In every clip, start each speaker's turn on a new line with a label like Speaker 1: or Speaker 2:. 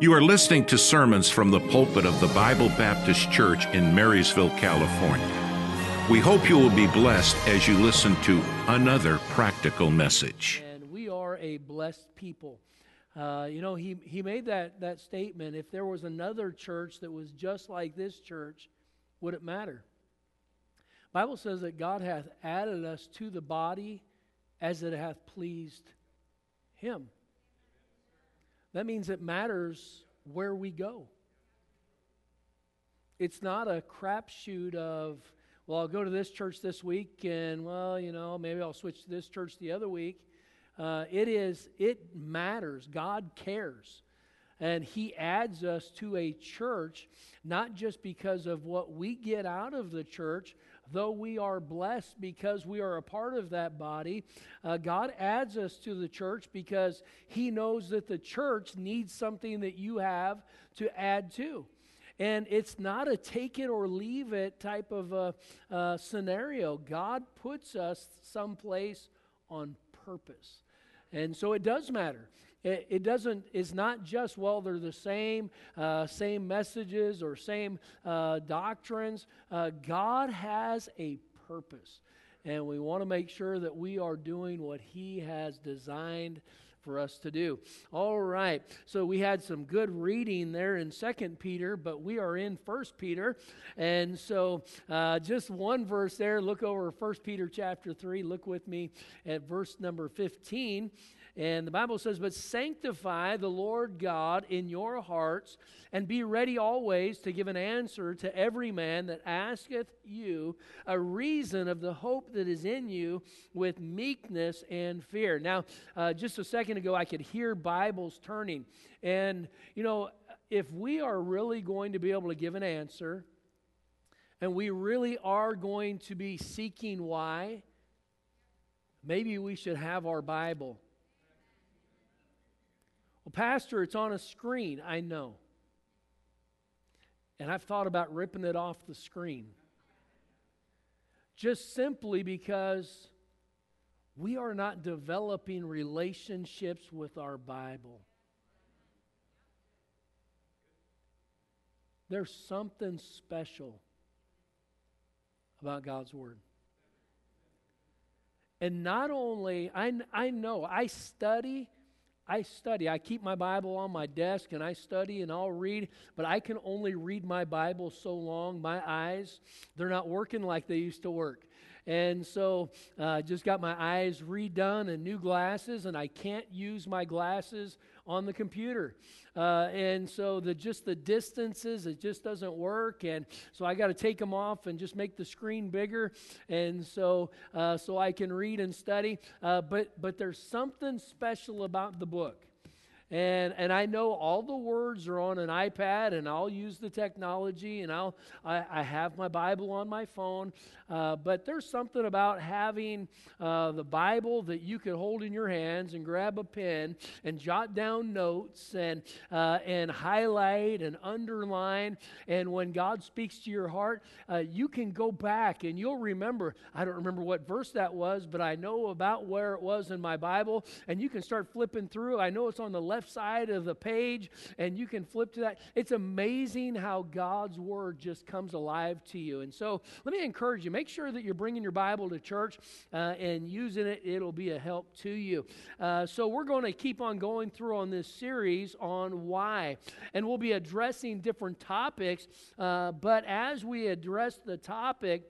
Speaker 1: You are listening to sermons from the pulpit of the Bible Baptist Church in Marysville, California. We hope you will be blessed as you listen to another practical message.
Speaker 2: And we are a blessed people. Uh, you know, he, he made that, that statement if there was another church that was just like this church, would it matter? Bible says that God hath added us to the body as it hath pleased him. That means it matters where we go. It's not a crapshoot of, well, I'll go to this church this week, and, well, you know, maybe I'll switch to this church the other week. Uh, it is, it matters. God cares. And He adds us to a church, not just because of what we get out of the church, though we are blessed because we are a part of that body, uh, God adds us to the church because He knows that the church needs something that you have to add to. And it's not a take it or leave it type of a, a scenario. God puts us someplace on purpose. And so it does matter. It, it doesn't, it's not just, well, they're the same, uh, same messages or same uh, doctrines. Uh, God has a purpose. And we want to make sure that we are doing what He has designed for us to do. All right. So we had some good reading there in Second Peter, but we are in First Peter. And so uh, just one verse there. Look over First Peter chapter 3. Look with me at verse number 15. And the Bible says, But sanctify the Lord God in your hearts, and be ready always to give an answer to every man that asketh you a reason of the hope that is in you with meekness and fear. Now, uh, just a second ago, I could hear Bibles turning. And, you know, if we are really going to be able to give an answer, and we really are going to be seeking why, maybe we should have our Bible well, Pastor, it's on a screen. I know. And I've thought about ripping it off the screen. Just simply because we are not developing relationships with our Bible. There's something special about God's Word. And not only, I, I know, I study I study. I keep my Bible on my desk and I study and I'll read, but I can only read my Bible so long. My eyes, they're not working like they used to work. And so I uh, just got my eyes redone and new glasses, and I can't use my glasses on the computer. Uh, and so the just the distances, it just doesn't work. And so I got to take them off and just make the screen bigger, and so uh, so I can read and study. Uh, but but there's something special about the book. And, and I know all the words are on an iPad, and I'll use the technology, and I'll, I, I have my Bible on my phone. Uh, but there's something about having uh, the Bible that you can hold in your hands and grab a pen and jot down notes and, uh, and highlight and underline. And when God speaks to your heart, uh, you can go back and you'll remember. I don't remember what verse that was, but I know about where it was in my Bible. And you can start flipping through. I know it's on the left side of the page, and you can flip to that. It's amazing how God's Word just comes alive to you. And so let me encourage you make sure that you're bringing your Bible to church uh, and using it. It'll be a help to you. Uh, so, we're going to keep on going through on this series on why. And we'll be addressing different topics. Uh, but as we address the topic,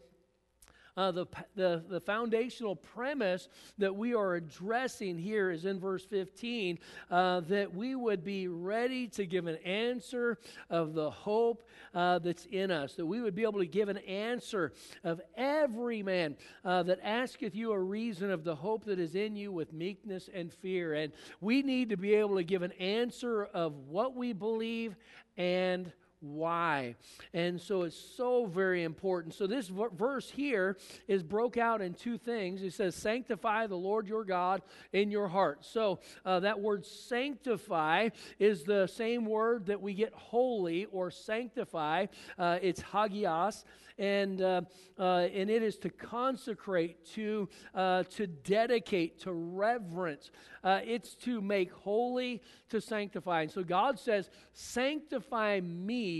Speaker 2: uh, the, the, the foundational premise that we are addressing here is in verse 15 uh, that we would be ready to give an answer of the hope uh, that's in us, that we would be able to give an answer of every man uh, that asketh you a reason of the hope that is in you with meekness and fear. And we need to be able to give an answer of what we believe and why. And so it's so very important. So this verse here is broke out in two things. It says, Sanctify the Lord your God in your heart. So uh, that word sanctify is the same word that we get holy or sanctify. Uh, it's hagios and uh, uh, and it is to consecrate, to uh, to dedicate, to reverence. Uh, it's to make holy, to sanctify. And so God says, "Sanctify me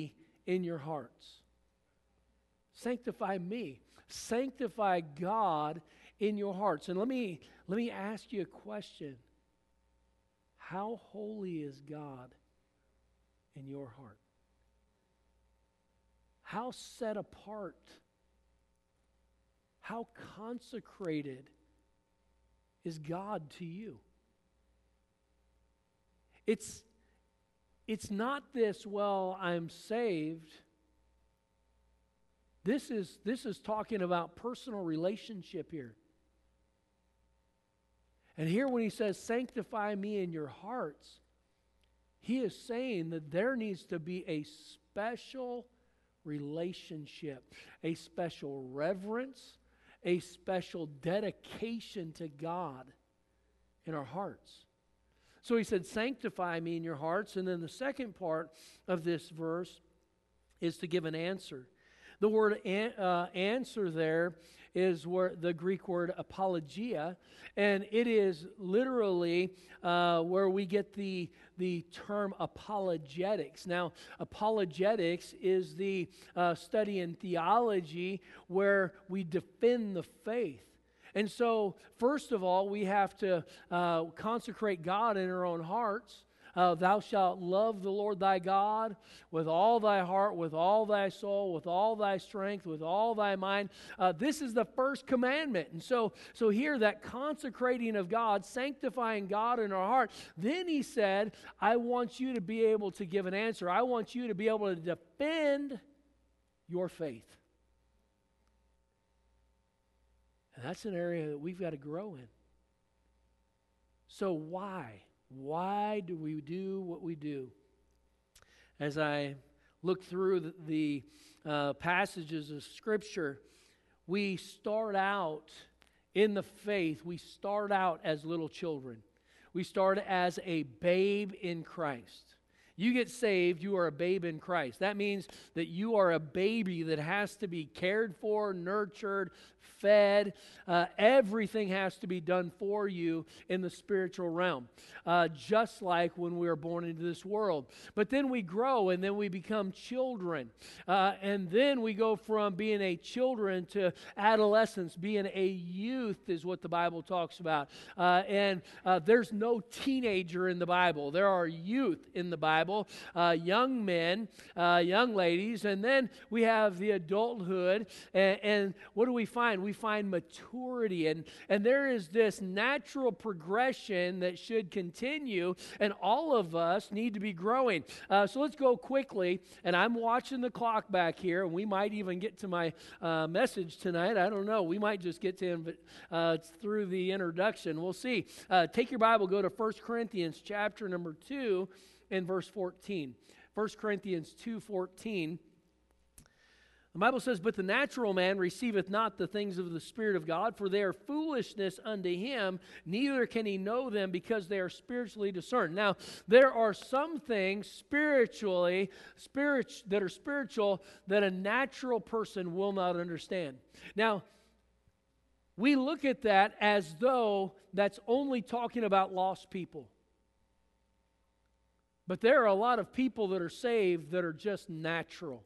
Speaker 2: in your hearts. Sanctify me. Sanctify God in your hearts." And let me let me ask you a question. How holy is God in your heart? How set apart, how consecrated is God to you? It's, it's not this, well, I'm saved. This is, this is talking about personal relationship here. And here, when he says, Sanctify me in your hearts, he is saying that there needs to be a special relationship, a special reverence, a special dedication to God in our hearts. So he said, Sanctify me in your hearts. And then the second part of this verse is to give an answer. The word an, uh, answer there is where the Greek word apologia, and it is literally uh, where we get the the term apologetics. Now, apologetics is the uh, study in theology where we defend the faith. And so, first of all, we have to uh, consecrate God in our own hearts. Uh, thou shalt love the Lord thy God with all thy heart, with all thy soul, with all thy strength, with all thy mind. Uh, this is the first commandment. And so, so here, that consecrating of God, sanctifying God in our heart. Then he said, I want you to be able to give an answer. I want you to be able to defend your faith. And that's an area that we've got to grow in. So, why? Why do we do what we do? As I look through the, the uh, passages of Scripture, we start out in the faith, we start out as little children. We start as a babe in Christ. You get saved, you are a babe in Christ. That means that you are a baby that has to be cared for, nurtured, fed. Uh, everything has to be done for you in the spiritual realm, uh, just like when we are born into this world. But then we grow and then we become children. Uh, and then we go from being a children to adolescence, being a youth, is what the Bible talks about. Uh, and uh, there's no teenager in the Bible, there are youth in the Bible, uh, young men, young ladies, and then we have the adulthood. And, and what do we find? We find maturity. And, and there is this natural progression that should continue, and all of us need to be growing. Uh, so let's go quickly. And I'm watching the clock back here, and we might even get to my uh, message tonight. I don't know. We might just get to him uh, through the introduction. We'll see. Uh, take your Bible, go to 1 Corinthians chapter number 2 and verse 14. 1 Corinthians 2 14. The Bible says, But the natural man receiveth not the things of the Spirit of God, for they are foolishness unto him, neither can he know them because they are spiritually discerned. Now, there are some things spiritually, spirit, that are spiritual, that a natural person will not understand. Now, we look at that as though that's only talking about lost people. But there are a lot of people that are saved that are just natural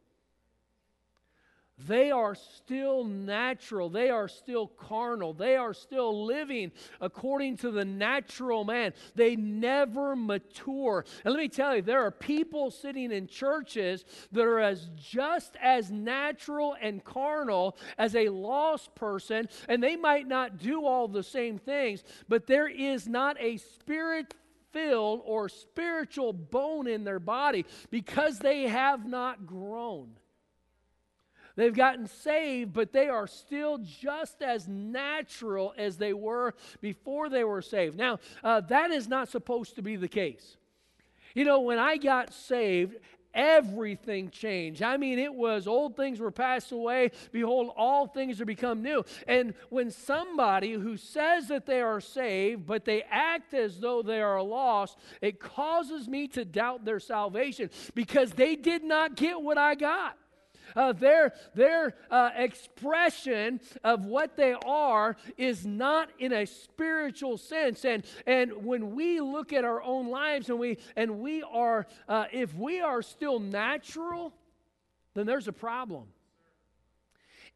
Speaker 2: they are still natural. They are still carnal. They are still living according to the natural man. They never mature. And let me tell you, there are people sitting in churches that are as just as natural and carnal as a lost person, and they might not do all the same things, but there is not a spirit filled or spiritual bone in their body because they have not grown. They've gotten saved, but they are still just as natural as they were before they were saved. Now, uh, that is not supposed to be the case. You know, when I got saved, everything changed. I mean, it was old things were passed away. Behold, all things are become new. And when somebody who says that they are saved, but they act as though they are lost, it causes me to doubt their salvation because they did not get what I got. Uh, their their uh, expression of what they are is not in a spiritual sense. And, and when we look at our own lives and we, and we are, uh, if we are still natural, then there's a problem.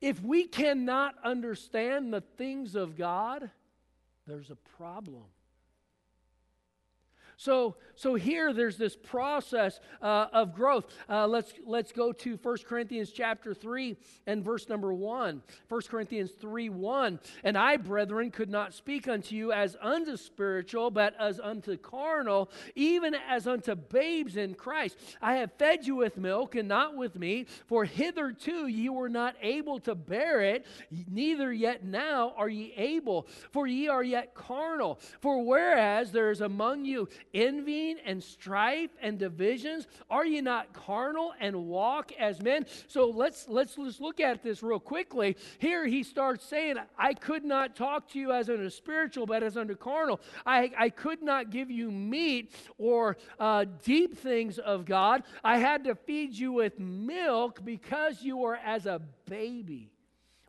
Speaker 2: If we cannot understand the things of God, there's a problem. So, so here there's this process uh, of growth. Uh, let's, let's go to 1 Corinthians chapter 3 and verse number 1. 1 Corinthians 3 1. And I, brethren, could not speak unto you as unto spiritual, but as unto carnal, even as unto babes in Christ. I have fed you with milk and not with meat, for hitherto ye were not able to bear it, neither yet now are ye able, for ye are yet carnal. For whereas there is among you envying and strife and divisions? Are you not carnal and walk as men? So let's let's let's look at this real quickly. Here he starts saying, I could not talk to you as unto spiritual, but as under carnal. I, I could not give you meat or uh, deep things of God. I had to feed you with milk because you were as a baby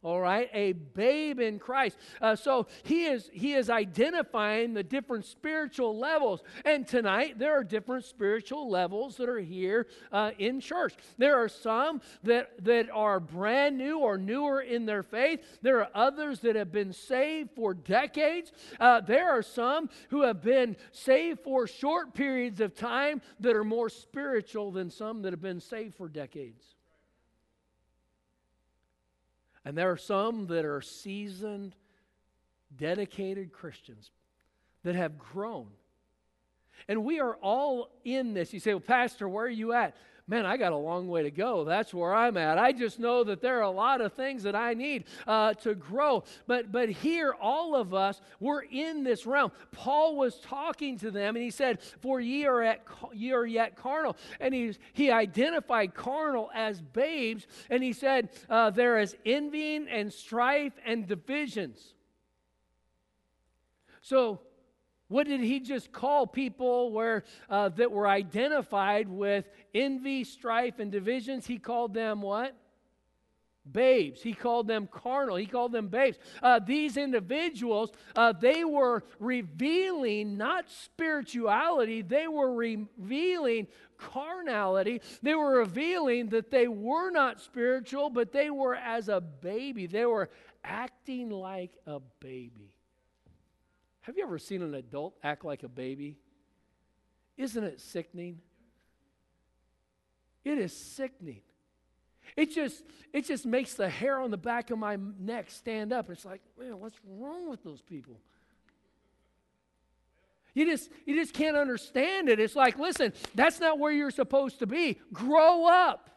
Speaker 2: all right? A babe in christ. Uh, so he is he is identifying the different spiritual levels. And tonight there are different spiritual levels that are here uh, in church. There are some that that are brand new or newer in their faith. There are others that have been saved for decades. Uh, there are some who have been saved for short periods of time that are more spiritual than some that have been saved for decades and there are some that are seasoned, dedicated Christians that have grown. And we are all in this. You say, Well, Pastor, where are you at? Man, I got a long way to go. That's where I'm at. I just know that there are a lot of things that I need uh, to grow. But but here, all of us, we're in this realm. Paul was talking to them, and he said, "For ye are at ye are yet carnal," and he he identified carnal as babes, and he said uh, there is envying and strife and divisions. So what did he just call people where, uh, that were identified with envy, strife, and divisions? He called them what? babes. He called them carnal. He called them babes. Uh, these individuals, uh, they were revealing not spirituality, they were revealing carnality. They were revealing that they were not spiritual, but they were as a baby. They were acting like a baby. Have you ever seen an adult act like a baby? Isn't it sickening? It is sickening. It just it just makes the hair on the back of my neck stand up. It's like, man, what's wrong with those people? You just you just can't understand it. It's like, listen, that's not where you're supposed to be. Grow up.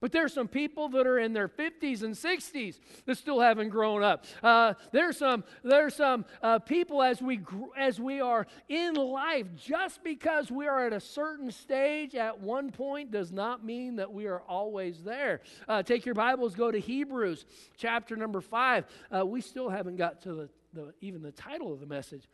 Speaker 2: But there's some people that are in their 50s and 60s that still haven't grown up. Uh, there's some, there's some uh, people as we, as we are in life, just because we are at a certain stage at one point does not mean that we are always there. Uh, take your Bibles, go to Hebrews chapter number 5. Uh, we still haven't got to the, the, even the title of the message.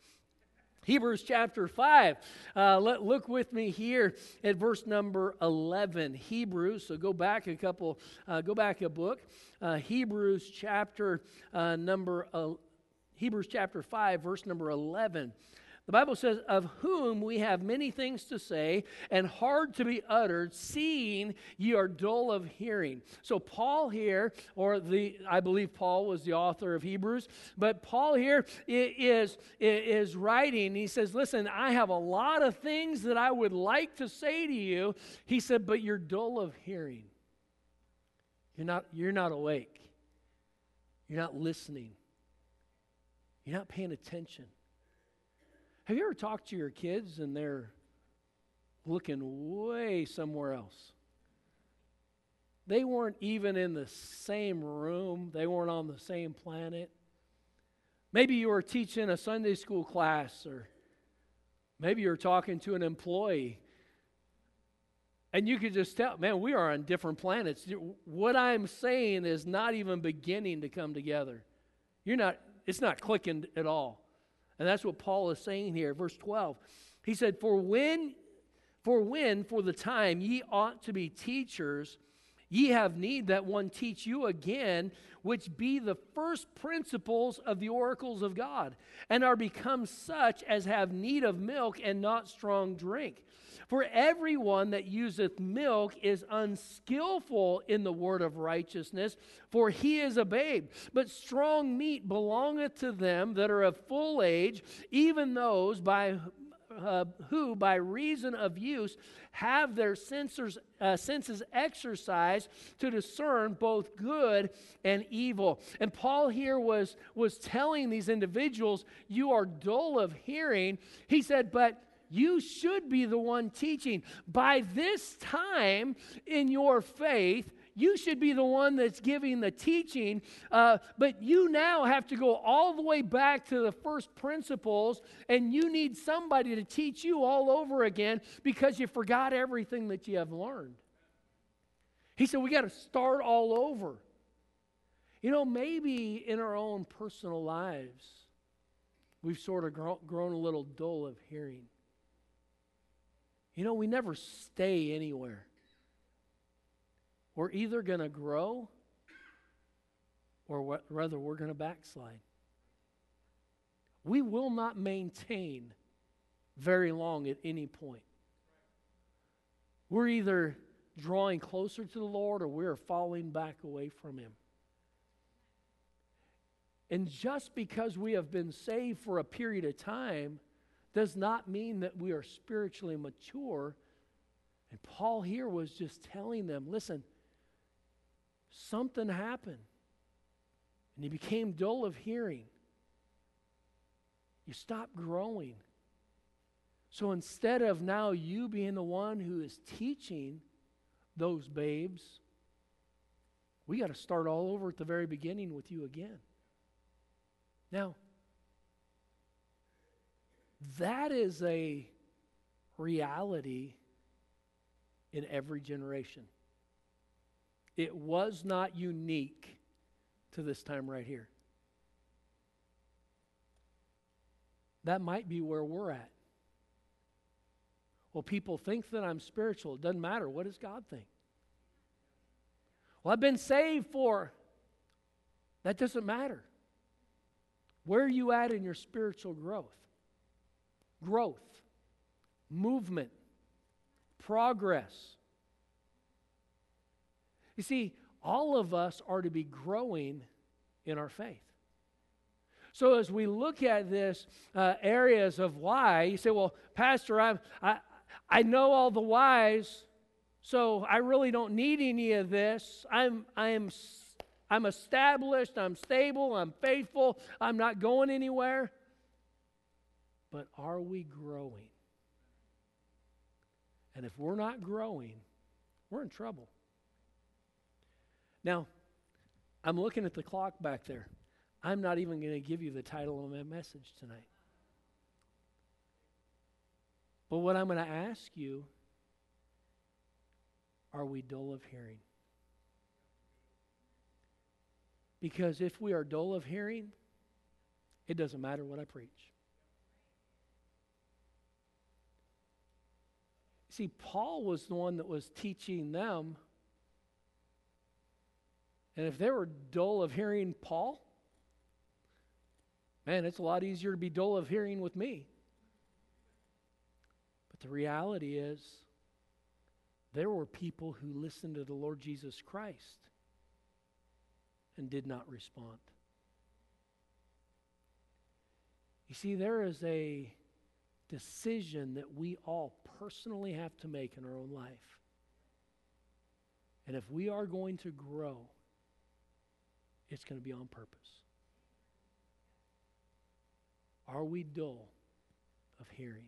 Speaker 2: Hebrews chapter 5. Uh, let, look with me here at verse number 11. Hebrews, so go back a couple, uh, go back a book. Uh, Hebrews chapter uh, number, uh, Hebrews chapter 5, verse number 11. The Bible says, Of whom we have many things to say and hard to be uttered, seeing ye are dull of hearing. So, Paul here, or the, I believe Paul was the author of Hebrews, but Paul here is, is writing. He says, Listen, I have a lot of things that I would like to say to you. He said, But you're dull of hearing. You're not, you're not awake. You're not listening. You're not paying attention. Have you ever talked to your kids and they're looking way somewhere else? They weren't even in the same room, they weren't on the same planet. Maybe you were teaching a Sunday school class, or maybe you're talking to an employee And you could just tell, man, we are on different planets. What I'm saying is not even beginning to come together. You're not, it's not clicking at all. And that's what Paul is saying here, verse 12. He said, For when, for when, for the time ye ought to be teachers, ye have need that one teach you again, which be the first principles of the oracles of God, and are become such as have need of milk and not strong drink. For everyone that useth milk is unskillful in the word of righteousness, for he is a babe. But strong meat belongeth to them that are of full age, even those by uh, who, by reason of use, have their sensors, uh, senses exercised to discern both good and evil. And Paul here was, was telling these individuals, You are dull of hearing. He said, But you should be the one teaching. By this time in your faith, you should be the one that's giving the teaching, uh, but you now have to go all the way back to the first principles, and you need somebody to teach you all over again because you forgot everything that you have learned. He said, We got to start all over. You know, maybe in our own personal lives, we've sort of grown a little dull of hearing. You know, we never stay anywhere. We're either going to grow or rather, we're going to backslide. We will not maintain very long at any point. We're either drawing closer to the Lord or we're falling back away from Him. And just because we have been saved for a period of time does not mean that we are spiritually mature. And Paul here was just telling them listen, something happened. And you became dull of hearing. You stop growing. So instead of now you being the one who is teaching those babes, we got to start all over at the very beginning with you again. Now, that is a reality in every generation. It was not unique to this time right here. That might be where we're at. Well, people think that I'm spiritual. It doesn't matter. What does God think? Well, I've been saved for. That doesn't matter. Where are you at in your spiritual growth? growth, movement, progress. You see, all of us are to be growing in our faith. So as we look at this uh, areas of why, you say, "Well, Pastor, I'm, I I know all the whys, so I really don't need any of this. I'm I'm I'm established. I'm stable. I'm faithful. I'm not going anywhere." but are we growing? And if we're not growing, we're in trouble. Now, I'm looking at the clock back there. I'm not even going to give you the title of my message tonight. But what I'm going to ask you are we dull of hearing? Because if we are dull of hearing, it doesn't matter what I preach. See, Paul was the one that was teaching them. And if they were dull of hearing Paul, man, it's a lot easier to be dull of hearing with me. But the reality is, there were people who listened to the Lord Jesus Christ and did not respond. You see, there is a decision that we all personally have to make in our own life. And if we are going to grow, it's going to be on purpose. Are we dull of hearing?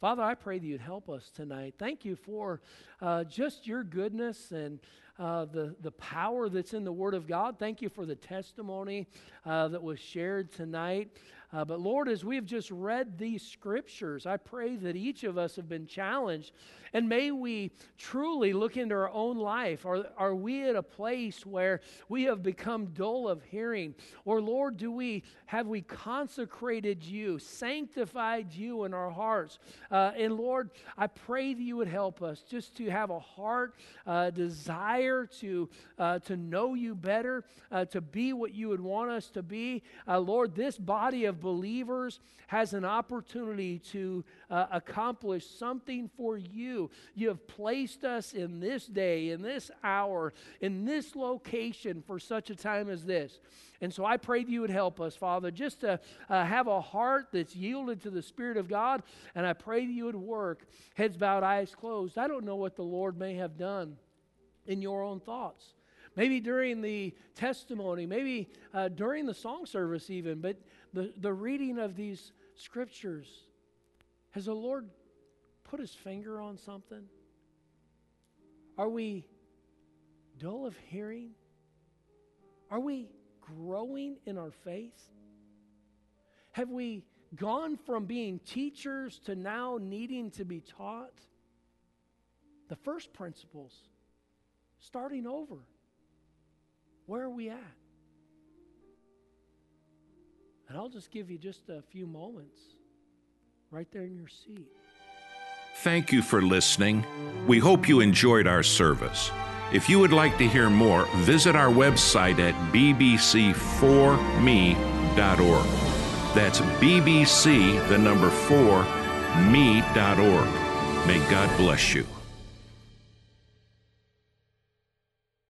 Speaker 2: Father, I pray that you'd help us tonight. Thank you for uh, just your goodness and uh, the, the power that's in the Word of God. Thank you for the testimony uh, that was shared tonight. Uh, but Lord, as we've just read these scriptures, I pray that each of us have been challenged. And may we truly look into our own life. Are, are we at a place where we have become dull of hearing? Or, Lord, do we have we consecrated you, sanctified you in our hearts? Uh, and Lord, I pray that you would help us just to have a heart uh, desire to, uh, to know you better, uh, to be what you would want us to be. Uh, Lord, this body of believers has an opportunity to uh, accomplish something for you. You have placed us in this day, in this hour, in this location for such a time as this. And so I pray that you would help us, Father, just to uh, have a heart that's yielded to the Spirit of God. And I pray that you would work, heads bowed, eyes closed. I don't know what the Lord may have done in your own thoughts maybe during the testimony, maybe uh, during the song service, even, but the, the reading of these scriptures, has the Lord put his finger on something? Are we dull of hearing? Are we growing in our faith? Have we gone from being teachers to now needing to be taught? The first principles, starting over. Where are we at? And I'll just give you just a few moments right there in your seat.
Speaker 1: Thank you for listening. We hope you enjoyed our service. If you would like to hear more, visit our website at bbc4me.org. That's bbc, the number 4, me.org. May God bless you.